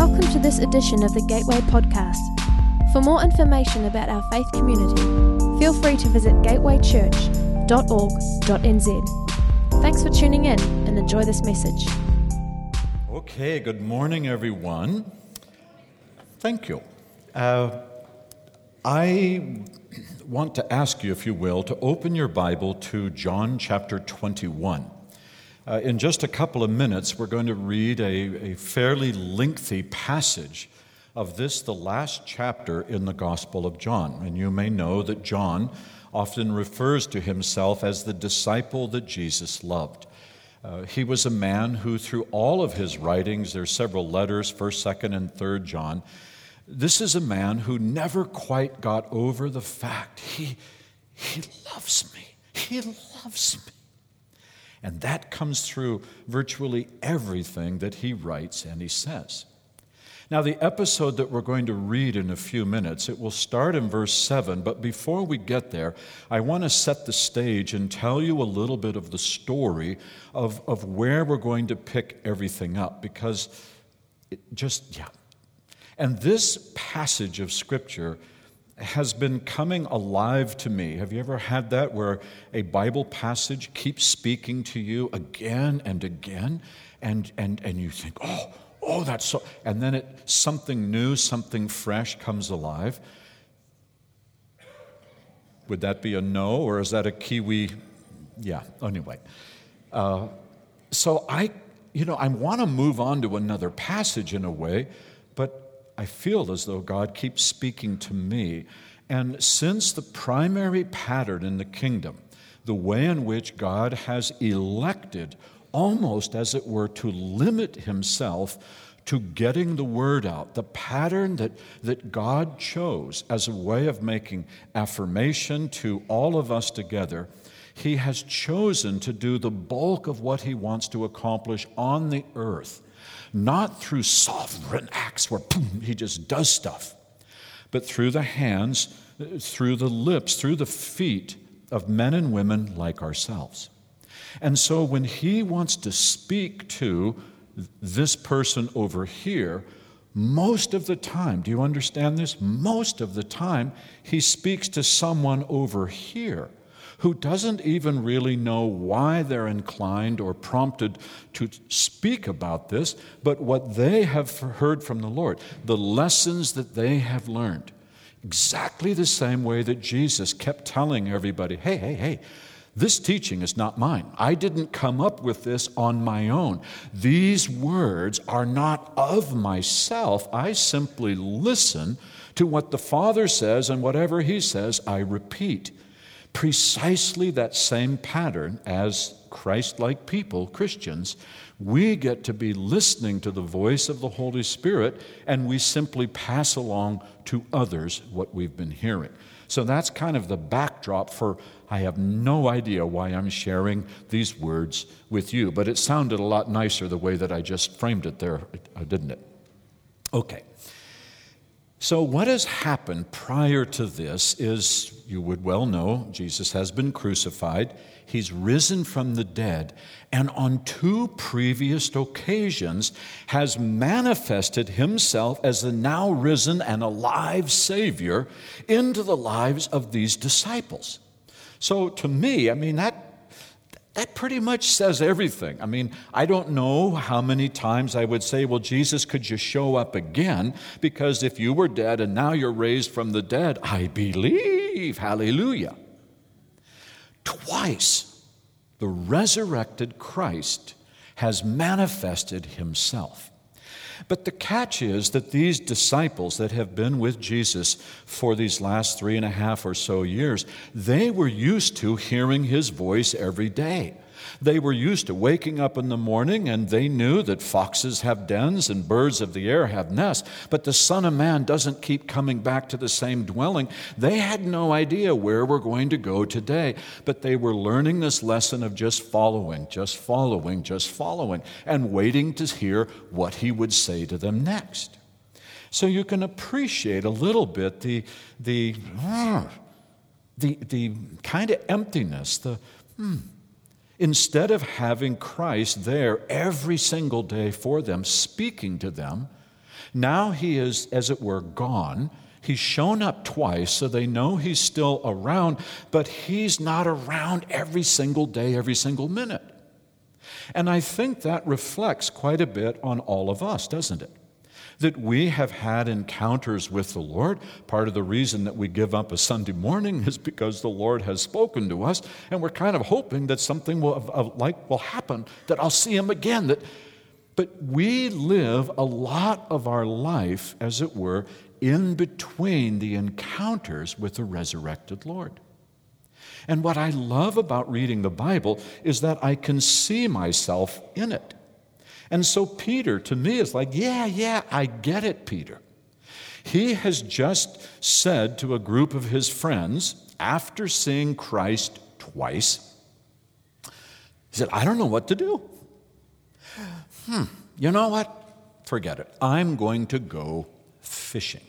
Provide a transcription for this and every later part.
Welcome to this edition of the Gateway Podcast. For more information about our faith community, feel free to visit gatewaychurch.org.nz. Thanks for tuning in and enjoy this message. Okay, good morning, everyone. Thank you. Uh, I want to ask you, if you will, to open your Bible to John chapter 21. Uh, in just a couple of minutes, we're going to read a, a fairly lengthy passage of this, the last chapter in the Gospel of John. And you may know that John often refers to himself as the disciple that Jesus loved. Uh, he was a man who, through all of his writings, there's several letters, 1st, 2nd, and 3rd John, this is a man who never quite got over the fact he, he loves me. He loves me. And that comes through virtually everything that he writes and he says. Now, the episode that we're going to read in a few minutes, it will start in verse 7, but before we get there, I want to set the stage and tell you a little bit of the story of, of where we're going to pick everything up, because it just, yeah. And this passage of Scripture has been coming alive to me. Have you ever had that where a Bible passage keeps speaking to you again and again and and and you think, "Oh, oh, that's so and then it something new, something fresh comes alive." Would that be a no or is that a kiwi? Yeah, anyway. Uh, so I, you know, I want to move on to another passage in a way, I feel as though God keeps speaking to me. And since the primary pattern in the kingdom, the way in which God has elected, almost as it were, to limit himself to getting the word out, the pattern that, that God chose as a way of making affirmation to all of us together, he has chosen to do the bulk of what he wants to accomplish on the earth not through sovereign acts where boom, he just does stuff, but through the hands, through the lips, through the feet of men and women like ourselves. And so when he wants to speak to this person over here, most of the time, do you understand this? Most of the time, he speaks to someone over here who doesn't even really know why they're inclined or prompted to speak about this, but what they have heard from the Lord, the lessons that they have learned. Exactly the same way that Jesus kept telling everybody, hey, hey, hey, this teaching is not mine. I didn't come up with this on my own. These words are not of myself. I simply listen to what the Father says, and whatever He says, I repeat precisely that same pattern as Christ like people, Christians. We get to be listening to the voice of the Holy Spirit, and we simply pass along to others what we've been hearing. So that's kind of the backdrop for I have no idea why I'm sharing these words with you, but it sounded a lot nicer the way that I just framed it there, uh, didn't it? Okay. So, what has happened prior to this is, you would well know, Jesus has been crucified, he's risen from the dead, and on two previous occasions has manifested himself as the now risen and alive Savior into the lives of these disciples. So, to me, I mean, that that pretty much says everything. I mean, I don't know how many times I would say, Well, Jesus, could you show up again? Because if you were dead and now you're raised from the dead, I believe. Hallelujah. Twice the resurrected Christ has manifested himself. But the catch is that these disciples that have been with Jesus for these last three and a half or so years, they were used to hearing his voice every day. They were used to waking up in the morning and they knew that foxes have dens and birds of the air have nests, but the Son of Man doesn't keep coming back to the same dwelling. They had no idea where we're going to go today, but they were learning this lesson of just following, just following, just following, and waiting to hear what he would say to them next. So you can appreciate a little bit the, the, the, the kind of emptiness, the, hmm, Instead of having Christ there every single day for them, speaking to them, Now he is, as it were, gone. He's shown up twice, so they know he's still around, but he's not around every single day, every single minute. And I think that reflects quite a bit on all of us, doesn't it? That we have had encounters with the Lord. Part of the reason that we give up a Sunday morning is because the Lord has spoken to us, and we're kind of hoping that something will, like will happen, that I'll see Him again. That, but we live a lot of our life, as it were, in between the encounters with the resurrected Lord. And what I love about reading the Bible is that I can see myself in it. And so Peter, to me, is like, yeah, yeah, I get it, Peter. He has just said to a group of his friends, after seeing Christ twice, he said, I don't know what to do. Hmm, you know what? Forget it. I'm going to go fishing.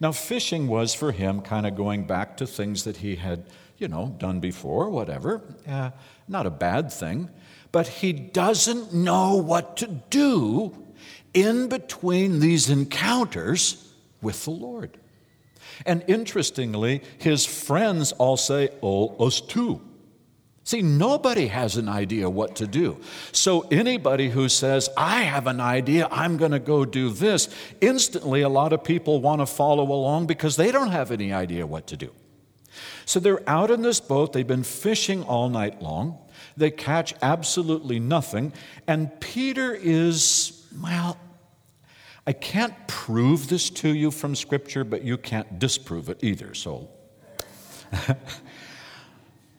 Now, fishing was for him kind of going back to things that he had, you know, done before, whatever. Uh, not a bad thing. But he doesn't know what to do in between these encounters with the Lord. And interestingly, his friends all say, Oh, us too. See, nobody has an idea what to do. So, anybody who says, I have an idea, I'm going to go do this, instantly a lot of people want to follow along because they don't have any idea what to do. So, they're out in this boat, they've been fishing all night long, they catch absolutely nothing, and Peter is, well, I can't prove this to you from Scripture, but you can't disprove it either, so.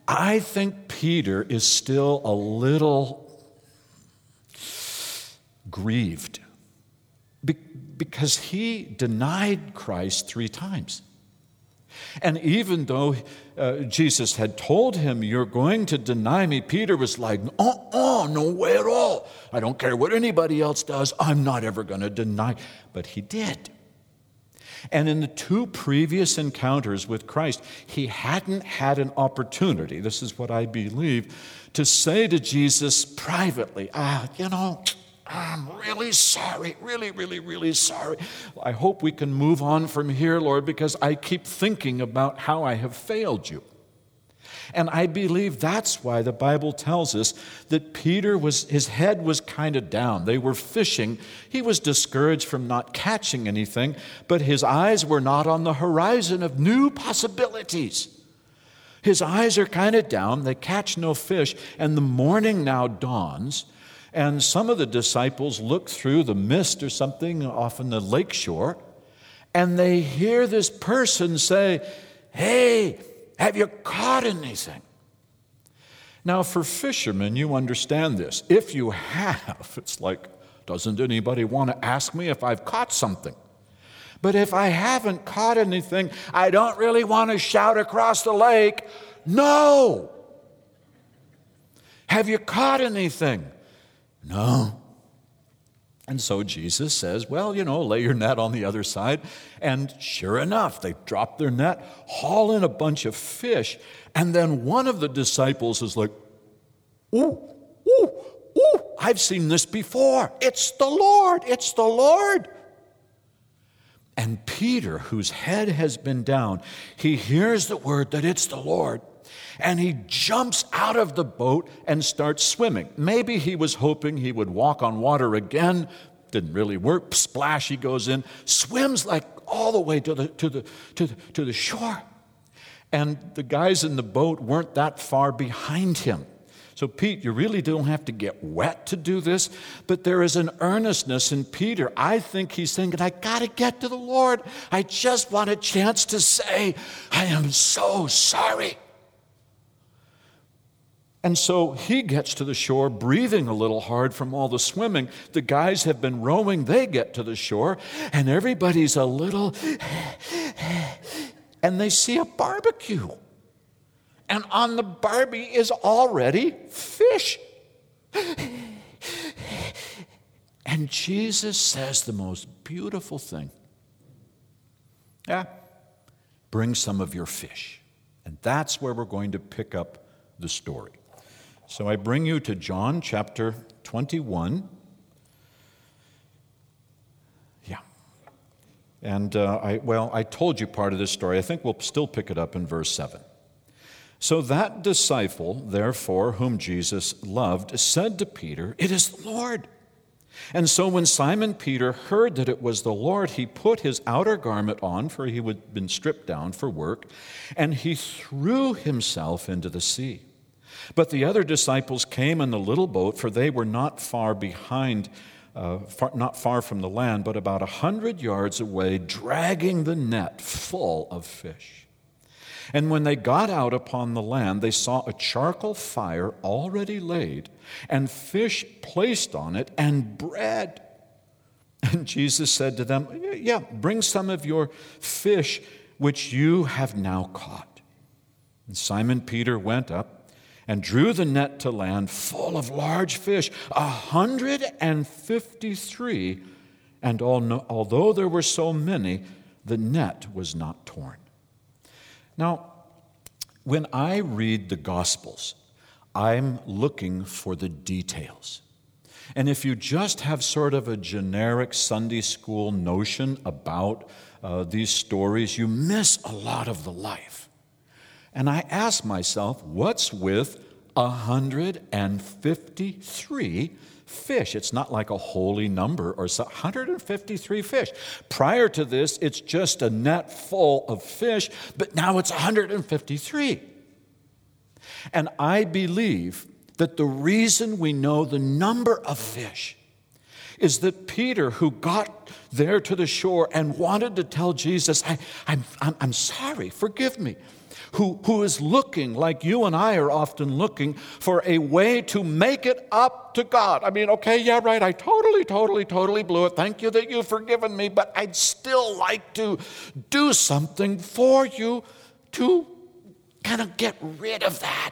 I think Peter is still a little grieved because he denied Christ three times. And even though uh, Jesus had told him, You're going to deny me, Peter was like, oh, no way at all. I don't care what anybody else does. I'm not ever going to deny. But he did. And in the two previous encounters with Christ, he hadn't had an opportunity, this is what I believe, to say to Jesus privately, ah, you know, I'm really sorry, really, really, really sorry. I hope we can move on from here, Lord, because I keep thinking about how I have failed you. And I believe that's why the Bible tells us that Peter was, his head was kind of down. They were fishing. He was discouraged from not catching anything, but his eyes were not on the horizon of new possibilities. His eyes are kind of down. They catch no fish. And the morning now dawns. And some of the disciples look through the mist or something off in the lake shore, and they hear this person say, Hey, have you caught anything? Now, for fishermen, you understand this. If you have, it's like, doesn't anybody want to ask me if I've caught something? But if I haven't caught anything, I don't really want to shout across the lake, No! Have you caught anything? No. And so Jesus says, Well, you know, lay your net on the other side. And sure enough, they drop their net, haul in a bunch of fish. And then one of the disciples is like, Ooh, ooh, ooh, I've seen this before. It's the Lord, it's the Lord. And Peter, whose head has been down, he hears the word that it's the Lord and he jumps out of the boat and starts swimming. Maybe he was hoping he would walk on water again. Didn't really work. Splash, he goes in, swims like all the way to the, to the, to the, to the shore. And the guys in the boat weren't that far behind him. So, Pete, you really don't have to get wet to do this, but there is an earnestness in Peter. I think he's thinking, I got to get to the Lord. I just want a chance to say, I am so sorry. And so he gets to the shore, breathing a little hard from all the swimming. The guys have been rowing, they get to the shore, and everybody's a little. and they see a barbecue. And on the barbie is already fish. and Jesus says the most beautiful thing. Yeah, bring some of your fish. And that's where we're going to pick up the story. So I bring you to John chapter 21. Yeah. And uh, I, well, I told you part of this story. I think we'll still pick it up in verse 7. So that disciple, therefore, whom Jesus loved, said to Peter, It is the Lord. And so when Simon Peter heard that it was the Lord, he put his outer garment on, for he had been stripped down for work, and he threw himself into the sea. But the other disciples came in the little boat, for they were not far behind, uh, far, not far from the land, but about a hundred yards away, dragging the net full of fish. And when they got out upon the land, they saw a charcoal fire already laid, and fish placed on it, and bread. And Jesus said to them, Yeah, bring some of your fish which you have now caught. And Simon Peter went up and drew the net to land full of large fish, a hundred and fifty three. And although there were so many, the net was not torn. Now, when I read the Gospels, I'm looking for the details. And if you just have sort of a generic Sunday school notion about uh, these stories, you miss a lot of the life. And I ask myself, what's with 153 fish. It's not like a holy number or so, 153 fish. Prior to this, it's just a net full of fish, but now it's 153. And I believe that the reason we know the number of fish is that Peter, who got there to the shore and wanted to tell Jesus, I, am I'm, I'm sorry, forgive me who, who is looking, like you and I are often looking, for a way to make it up to God. I mean, okay, yeah, right, I totally, totally, totally blew it. Thank you that you've forgiven me, but I'd still like to do something for you to kind of get rid of that.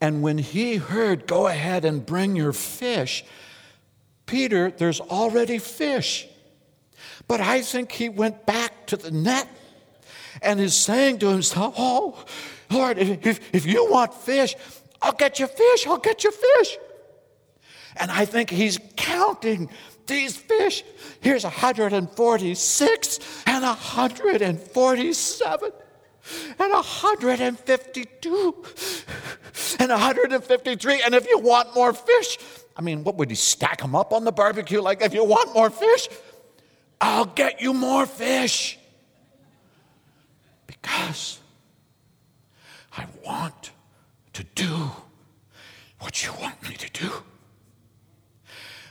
And when he heard, go ahead and bring your fish, Peter, there's already fish. But I think he went back to the net and is saying to himself, Oh, Lord, if, if you want fish, I'll get you fish, I'll get you fish. And I think he's counting these fish. Here's 146 and 147 and 152 and 153. And if you want more fish, I mean, what would he stack them up on the barbecue? Like, if you want more fish, I'll get you more fish. Because I want to do what you want me to do.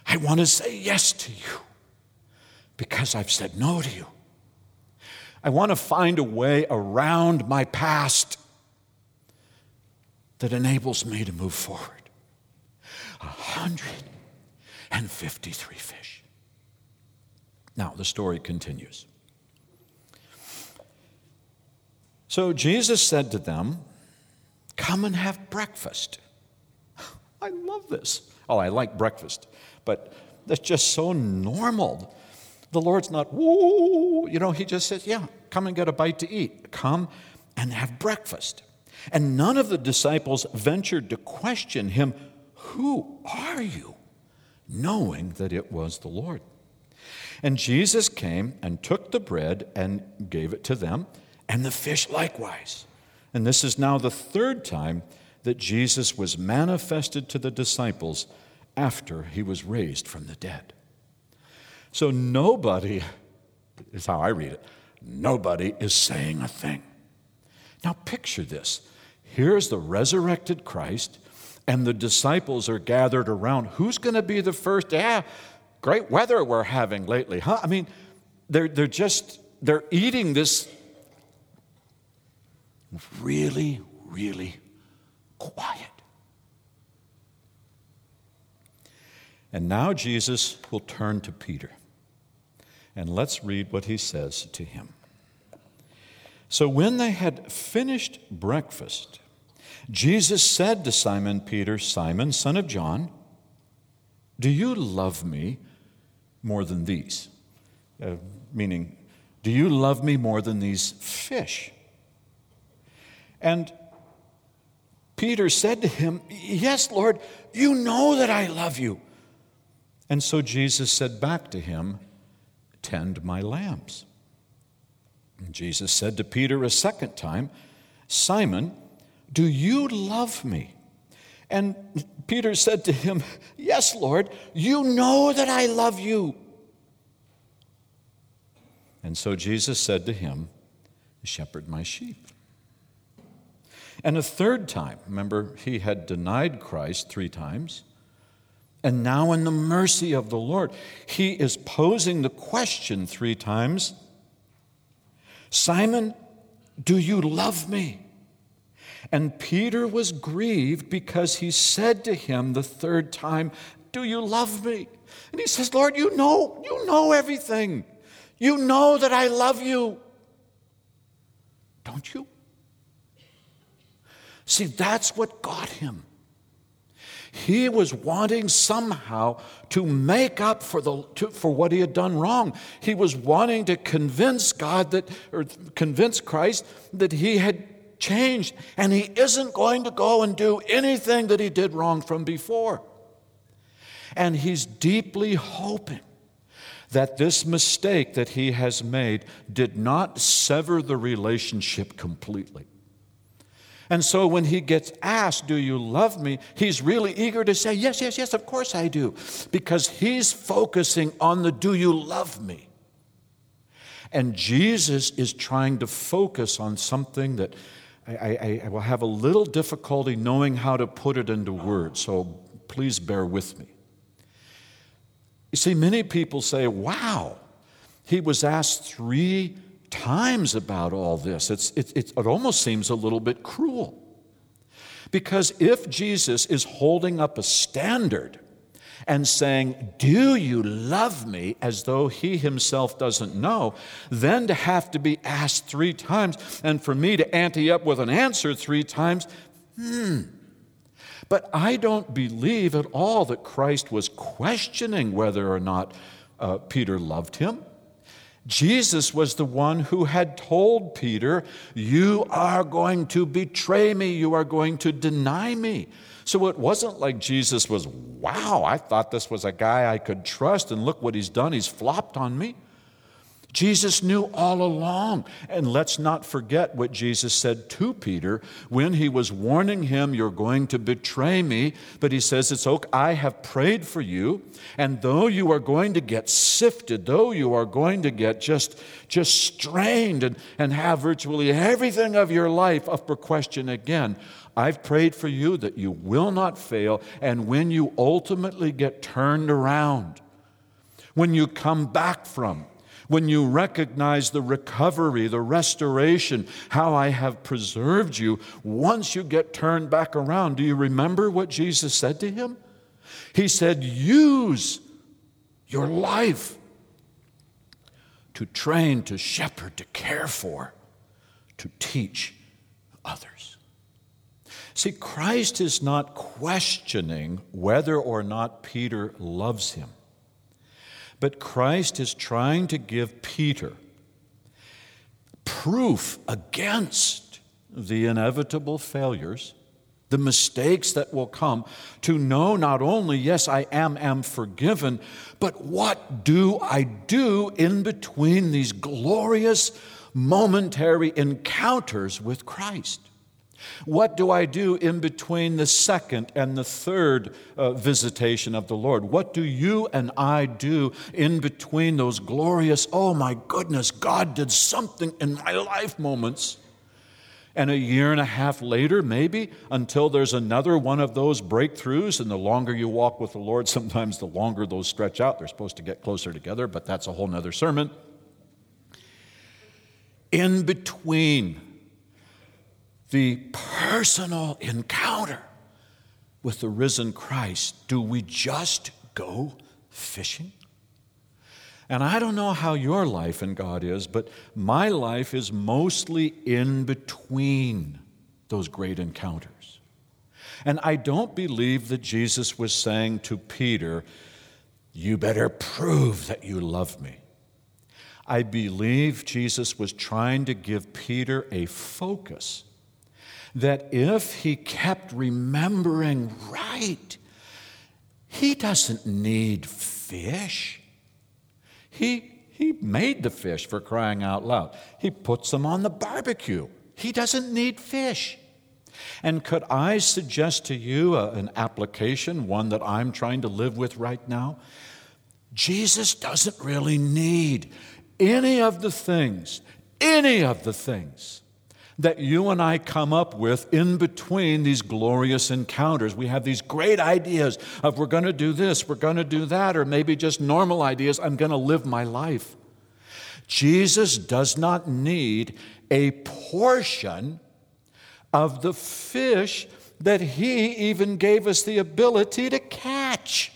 I want to say yes to you because I've said no to you. I want to find a way around my past that enables me to move forward. 153 fish. Now, the story continues. So Jesus said to them, Come and have breakfast. I love this. Oh, I like breakfast, but that's just so normal. The Lord's not, woo, you know, He just says, Yeah, come and get a bite to eat. Come and have breakfast. And none of the disciples ventured to question him, Who are you? knowing that it was the Lord. And Jesus came and took the bread and gave it to them and the fish likewise. And this is now the third time that Jesus was manifested to the disciples after he was raised from the dead. So nobody, is how I read it, nobody is saying a thing. Now picture this. Here's the resurrected Christ, and the disciples are gathered around. Who's going to be the first? Yeah, great weather we're having lately, huh? I mean, they're, they're just, they're eating this really, really quiet. And now Jesus will turn to Peter. And let's read what he says to him. So when they had finished breakfast, Jesus said to Simon Peter, Simon, son of John, do you love me more than these? Uh, meaning, do you love me more than these fish? And Peter said to him, Yes, Lord, you know that I love you. And so Jesus said back to him, tend my lambs. And Jesus said to Peter a second time, Simon, do you love me? And Peter said to him, Yes, Lord, you know that I love you. And so Jesus said to him, Shepherd my sheep. And a third time, remember, he had denied Christ three times. And now, in the mercy of the Lord, he is posing the question three times Simon, do you love me? And Peter was grieved because he said to him the third time, Do you love me? And he says, Lord, you know, you know everything. You know that I love you. Don't you? See, that's what got him. He was wanting somehow to make up for, the, to, for what he had done wrong. He was wanting to convince God that, or convince Christ that he had changed and he isn't going to go and do anything that he did wrong from before. And he's deeply hoping that this mistake that he has made did not sever the relationship completely. And so when he gets asked, Do you love me? he's really eager to say, Yes, yes, yes, of course I do. Because he's focusing on the do you love me? And Jesus is trying to focus on something that I, I, I will have a little difficulty knowing how to put it into words, so please bear with me. You see, many people say, Wow, he was asked three times about all this. It's, it, it, it almost seems a little bit cruel. Because if Jesus is holding up a standard and saying, Do you love me, as though he himself doesn't know, then to have to be asked three times and for me to ante up with an answer three times, hmm. But I don't believe at all that Christ was questioning whether or not uh, Peter loved him. Jesus was the one who had told Peter, You are going to betray me, you are going to deny me. So it wasn't like Jesus was, Wow, I thought this was a guy I could trust, and look what he's done. He's flopped on me. Jesus knew all along. And let's not forget what Jesus said to Peter when he was warning him, You're going to betray me. But he says, It's okay, I have prayed for you. And though you are going to get sifted, though you are going to get just, just strained and, and have virtually everything of your life up for question again, I've prayed for you that you will not fail. And when you ultimately get turned around, when you come back from, when you recognize the recovery, the restoration, how I have preserved you, once you get turned back around, do you remember what Jesus said to him? He said, Use your life to train, to shepherd, to care for, to teach others. See, Christ is not questioning whether or not Peter loves him. But Christ is trying to give Peter proof against the inevitable failures, the mistakes that will come, to know not only, yes, I am, am forgiven, but what do I do in between these glorious momentary encounters with Christ? What do I do in between the second and the third uh, visitation of the Lord? What do you and I do in between those glorious, oh my goodness, God did something in my life moments? And a year and a half later, maybe, until there's another one of those breakthroughs, and the longer you walk with the Lord, sometimes the longer those stretch out. They're supposed to get closer together, but that's a whole nother sermon. In between the personal encounter with the risen Christ, do we just go fishing? And I don't know how your life in God is, but my life is mostly in between those great encounters. And I don't believe that Jesus was saying to Peter, You better prove that you love me. I believe Jesus was trying to give Peter a focus that if he kept remembering right, he doesn't need fish. He, He made the fish for crying out loud. He puts them on the barbecue. He doesn't need fish. And could I suggest to you a, an application, one that I'm trying to live with right now? Jesus doesn't really need any of the things, any of the things that you and I come up with in between these glorious encounters. We have these great ideas of we're going to do this, we're going to do that, or maybe just normal ideas, I'm going to live my life. Jesus does not need a portion of the fish that he even gave us the ability to catch.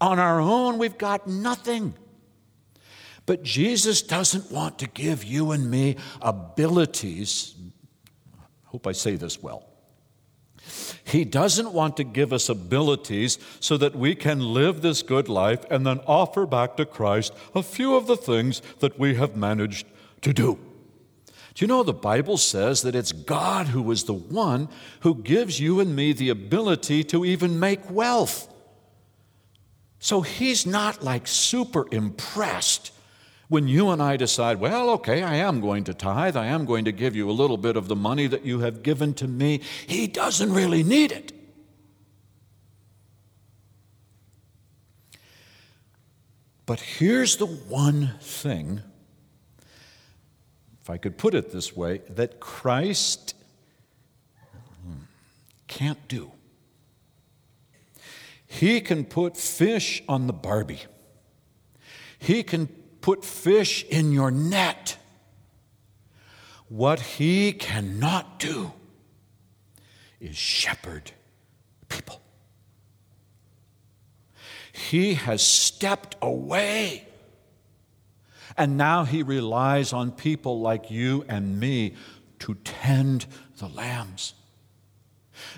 On our own, we've got nothing. But Jesus doesn't want to give you and me abilities. I hope I say this well. He doesn't want to give us abilities so that we can live this good life and then offer back to Christ a few of the things that we have managed to do. Do you know the Bible says that it's God who is the one who gives you and me the ability to even make wealth? So he's not like super impressed when you and I decide, well, okay, I am going to tithe, I am going to give you a little bit of the money that you have given to me, he doesn't really need it. But here's the one thing, if I could put it this way, that Christ can't do. He can put fish on the Barbie. He can put fish in your net. What he cannot do is shepherd people. He has stepped away. And now he relies on people like you and me to tend the lambs.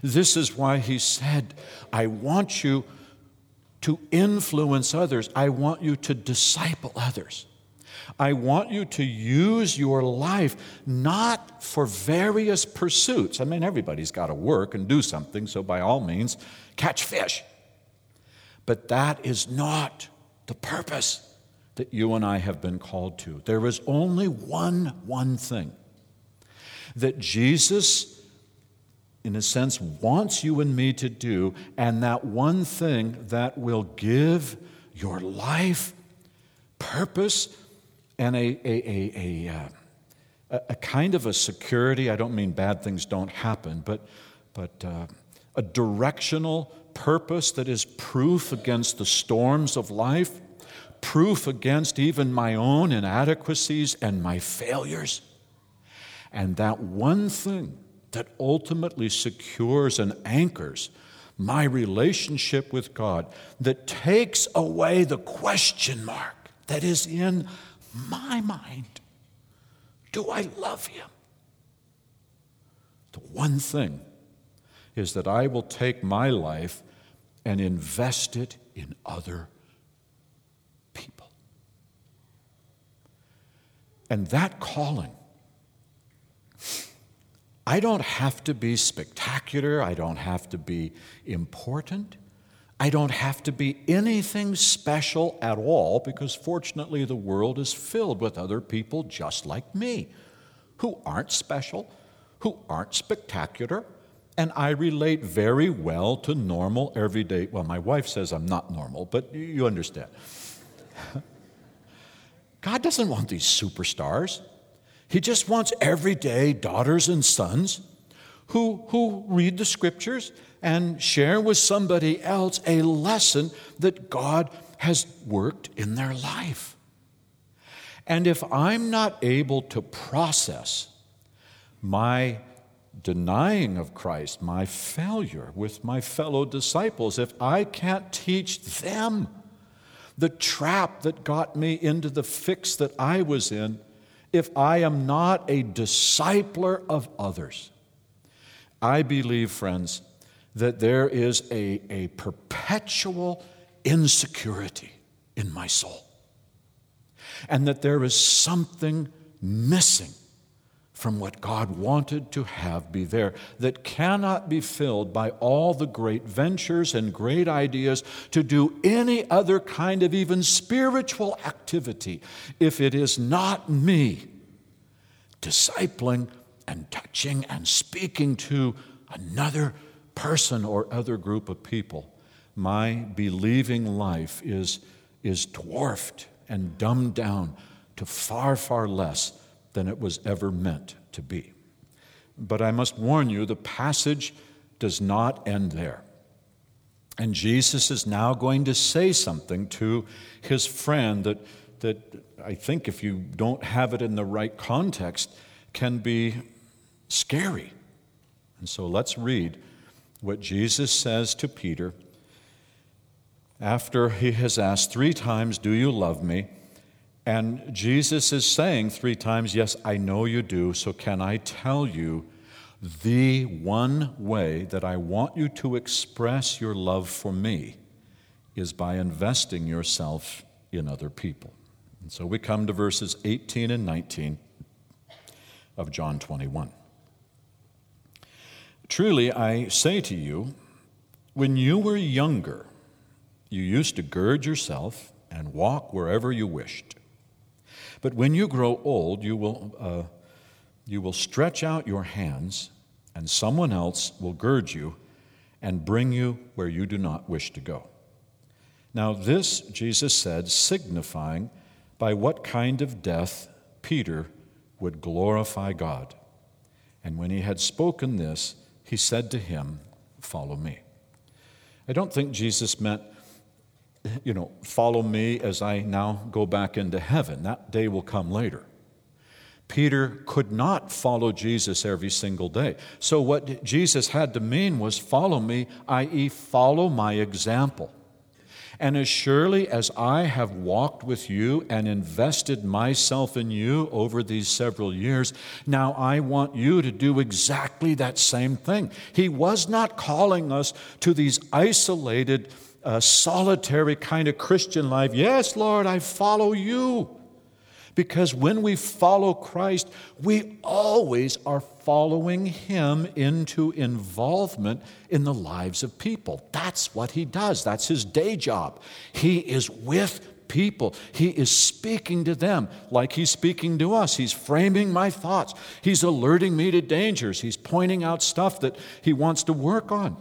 This is why he said, I want you to influence others. I want you to disciple others. I want you to use your life not for various pursuits. I mean, everybody's got to work and do something, so by all means, catch fish. But that is not the purpose that you and I have been called to. There is only one, one thing that Jesus in a sense, wants you and me to do, and that one thing that will give your life purpose and a, a, a, a, uh, a kind of a security. I don't mean bad things don't happen, but, but uh, a directional purpose that is proof against the storms of life, proof against even my own inadequacies and my failures. And that one thing that ultimately secures and anchors my relationship with God, that takes away the question mark that is in my mind Do I love Him? The one thing is that I will take my life and invest it in other people. And that calling I don't have to be spectacular. I don't have to be important. I don't have to be anything special at all because fortunately the world is filled with other people just like me who aren't special, who aren't spectacular, and I relate very well to normal, everyday. Well, my wife says I'm not normal, but you understand. God doesn't want these superstars. He just wants everyday daughters and sons who, who read the scriptures and share with somebody else a lesson that God has worked in their life. And if I'm not able to process my denying of Christ, my failure with my fellow disciples, if I can't teach them the trap that got me into the fix that I was in, if I am not a discipler of others. I believe, friends, that there is a, a perpetual insecurity in my soul, and that there is something missing from what God wanted to have be there, that cannot be filled by all the great ventures and great ideas to do any other kind of even spiritual activity if it is not me discipling and touching and speaking to another person or other group of people. My believing life is, is dwarfed and dumbed down to far, far less than it was ever meant to be. But I must warn you, the passage does not end there. And Jesus is now going to say something to his friend that, that I think, if you don't have it in the right context, can be scary. And so let's read what Jesus says to Peter after he has asked three times, Do you love me? And Jesus is saying three times, Yes, I know you do, so can I tell you the one way that I want you to express your love for me is by investing yourself in other people. And so we come to verses 18 and 19 of John 21. Truly, I say to you, when you were younger, you used to gird yourself and walk wherever you wished. But when you grow old, you will, uh, you will stretch out your hands, and someone else will gird you and bring you where you do not wish to go. Now, this Jesus said, signifying by what kind of death Peter would glorify God. And when he had spoken this, he said to him, Follow me. I don't think Jesus meant you know, follow me as I now go back into heaven. That day will come later. Peter could not follow Jesus every single day. So, what Jesus had to mean was follow me, i.e., follow my example. And as surely as I have walked with you and invested myself in you over these several years, now I want you to do exactly that same thing. He was not calling us to these isolated, a solitary kind of Christian life. Yes, Lord, I follow you. Because when we follow Christ, we always are following Him into involvement in the lives of people. That's what He does, that's His day job. He is with people. He is speaking to them like He's speaking to us. He's framing my thoughts, He's alerting me to dangers, He's pointing out stuff that He wants to work on.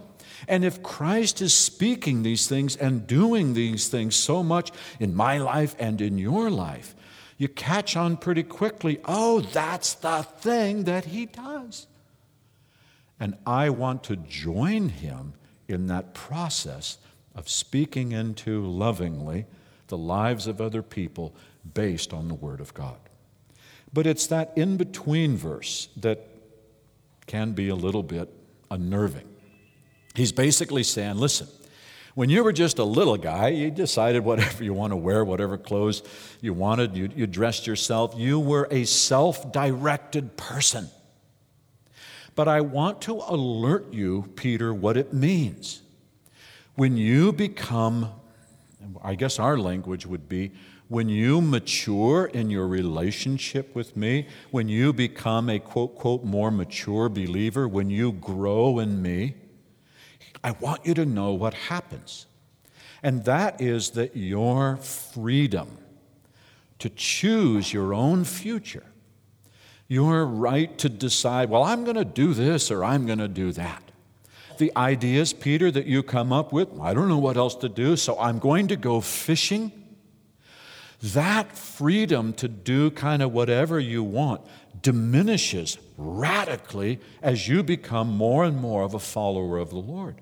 And if Christ is speaking these things and doing these things so much in my life and in your life, you catch on pretty quickly oh, that's the thing that he does. And I want to join him in that process of speaking into lovingly the lives of other people based on the Word of God. But it's that in between verse that can be a little bit unnerving. He's basically saying, listen, when you were just a little guy, you decided whatever you want to wear, whatever clothes you wanted, you, you dressed yourself. You were a self directed person. But I want to alert you, Peter, what it means. When you become, I guess our language would be, when you mature in your relationship with me, when you become a quote, quote, more mature believer, when you grow in me, I want you to know what happens. And that is that your freedom to choose your own future, your right to decide, well, I'm going to do this or I'm going to do that. The ideas, Peter, that you come up with, I don't know what else to do, so I'm going to go fishing. That freedom to do kind of whatever you want diminishes radically as you become more and more of a follower of the Lord.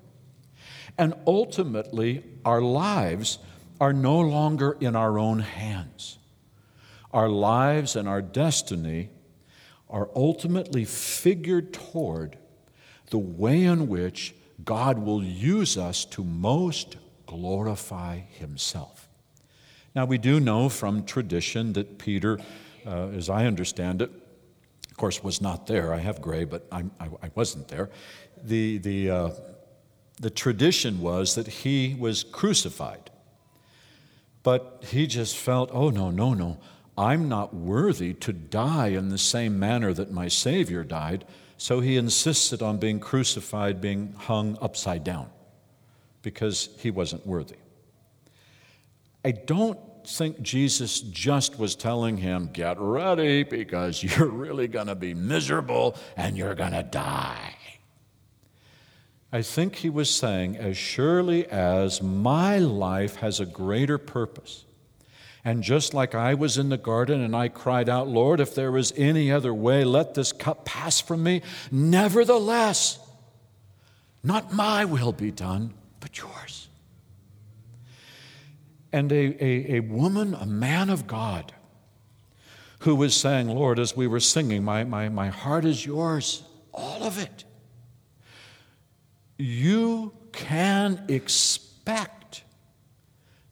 And ultimately, our lives are no longer in our own hands. Our lives and our destiny are ultimately figured toward the way in which God will use us to most glorify Himself. Now, we do know from tradition that Peter, uh, as I understand it, of course, was not there. I have gray, but I, I, wasn't there. The, the, uh, the tradition was that he was crucified. But he just felt, oh, no, no, no. I'm not worthy to die in the same manner that my Savior died, so he insisted on being crucified, being hung upside down, because he wasn't worthy. I don't think Jesus just was telling him, Get ready because you're really going to be miserable and you're going to die. I think he was saying, As surely as my life has a greater purpose, and just like I was in the garden and I cried out, Lord, if there is any other way, let this cup pass from me. Nevertheless, not my will be done, but yours and a, a, a woman, a man of God, who was saying, Lord, as we were singing, my, my, my heart is yours, all of it. You can expect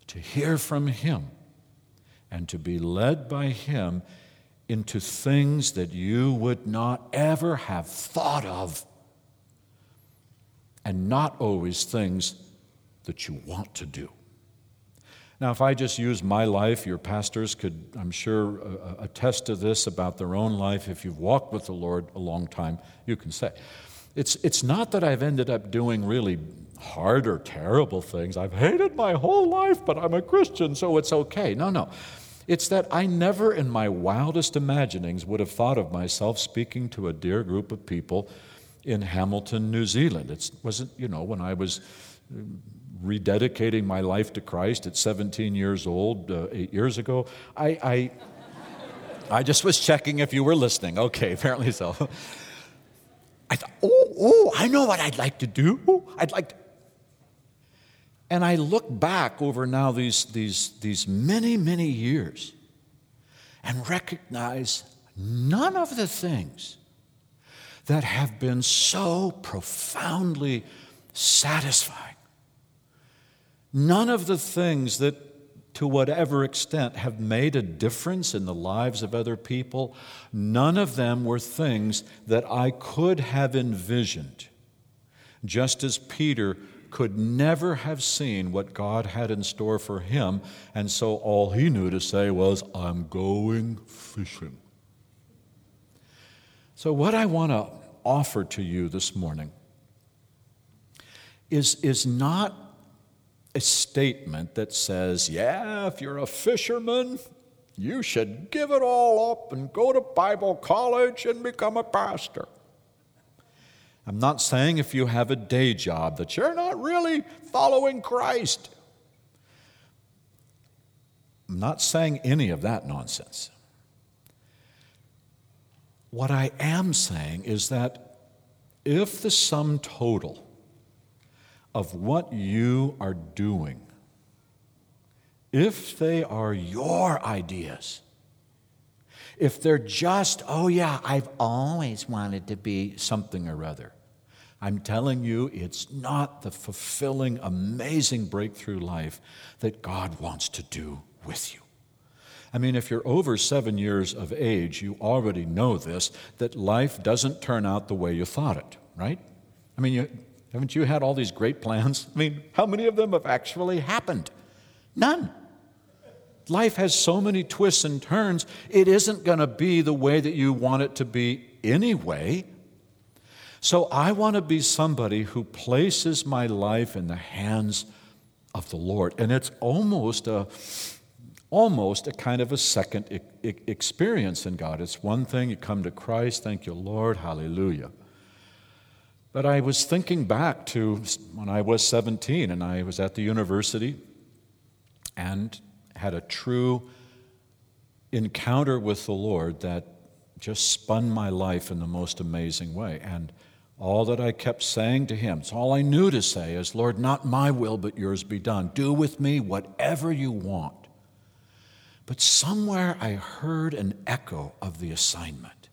to hear from Him and to be led by Him into things that you would not ever have thought of, and not always things that you want to do. Now, if I just use my life, your pastors could, I'm sure, uh, uh, attest to this about their own life. If you've walked with the Lord a long time, you can say. It's, it's not that I've ended up doing really hard or terrible things. I've hated my whole life, but I'm a Christian, so it's okay. No, no. It's that I never in my wildest imaginings would have thought of myself speaking to a dear group of people in Hamilton, New Zealand. It wasn't, you know, when I was rededicating my life to Christ at 17 years old, uh, eight years ago. I, I, I just was checking if you were listening. Okay, apparently so. I thought, oh, oh, I know what I'd like to do. I'd like to. And I look back over now these, these, these many, many years and recognize none of the things that have been so profoundly satisfying None of the things that, to whatever extent, have made a difference in the lives of other people, none of them were things that I could have envisioned. Just as Peter could never have seen what God had in store for him, and so all he knew to say was, I'm going fishing. So, what I want to offer to you this morning is, is not a statement that says, yeah, if you're a fisherman, you should give it all up and go to Bible college and become a pastor. I'm not saying if you have a day job that you're not really following Christ. I'm not saying any of that nonsense. What I am saying is that if the sum total of what you are doing, if they are your ideas, if they're just, oh yeah, I've always wanted to be something or other, I'm telling you, it's not the fulfilling, amazing breakthrough life that God wants to do with you. I mean, if you're over seven years of age, you already know this that life doesn't turn out the way you thought it, right? I mean, you, haven't you had all these great plans? I mean, how many of them have actually happened? None. Life has so many twists and turns, it isn't going to be the way that you want it to be anyway. So I want to be somebody who places my life in the hands of the Lord. And it's almost a almost a kind of a second experience in God. It's one thing you come to Christ, thank you Lord, hallelujah. But I was thinking back to when I was 17 and I was at the university and had a true encounter with the Lord that just spun my life in the most amazing way. And all that I kept saying to Him, it's all I knew to say is, Lord, not my will, but yours be done. Do with me whatever you want. But somewhere I heard an echo of the assignment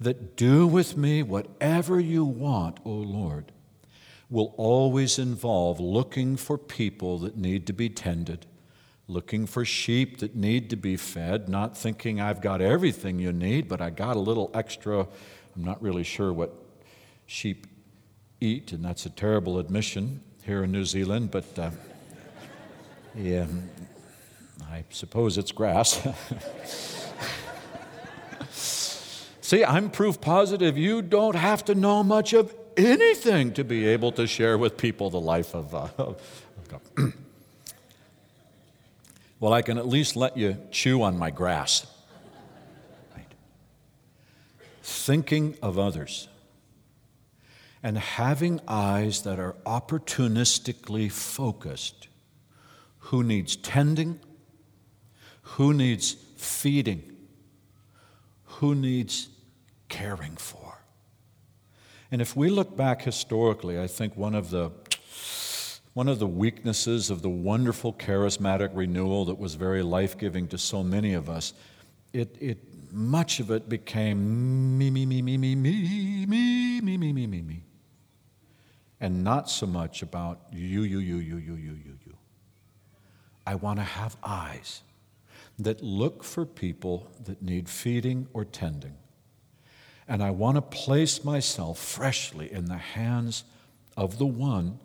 that do with me whatever you want, O Lord, will always involve looking for people that need to be tended, looking for sheep that need to be fed, not thinking I've got everything you need, but I got a little extra. I'm not really sure what sheep eat, and that's a terrible admission here in New Zealand, but uh, yeah, I suppose it's grass. See, I'm proof positive you don't have to know much of anything to be able to share with people the life of, uh, of well, I can at least let you chew on my grass. Right. Thinking of others and having eyes that are opportunistically focused. Who needs tending? Who needs feeding? Who needs caring for? And if we look back historically, I think one of the one of the weaknesses of the wonderful charismatic renewal that was very life giving to so many of us, it, it, much of it became me, me, me, me, me, me, me, me, me, me, me, me and not so much about you, you, you, you, you, you, you, you. I want to have eyes that look for people that need feeding or tending. And I want to place myself freshly in the hands of the one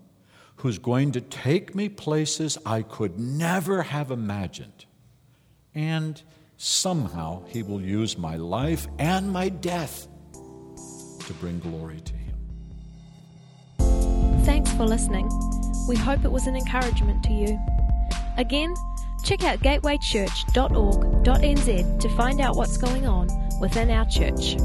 who's going to take me places I could never have imagined. And somehow he will use my life and my death to bring glory to him. Thanks for listening. We hope it was an encouragement to you. Again, check out gatewaychurch.org.nz to find out what's going on within our church.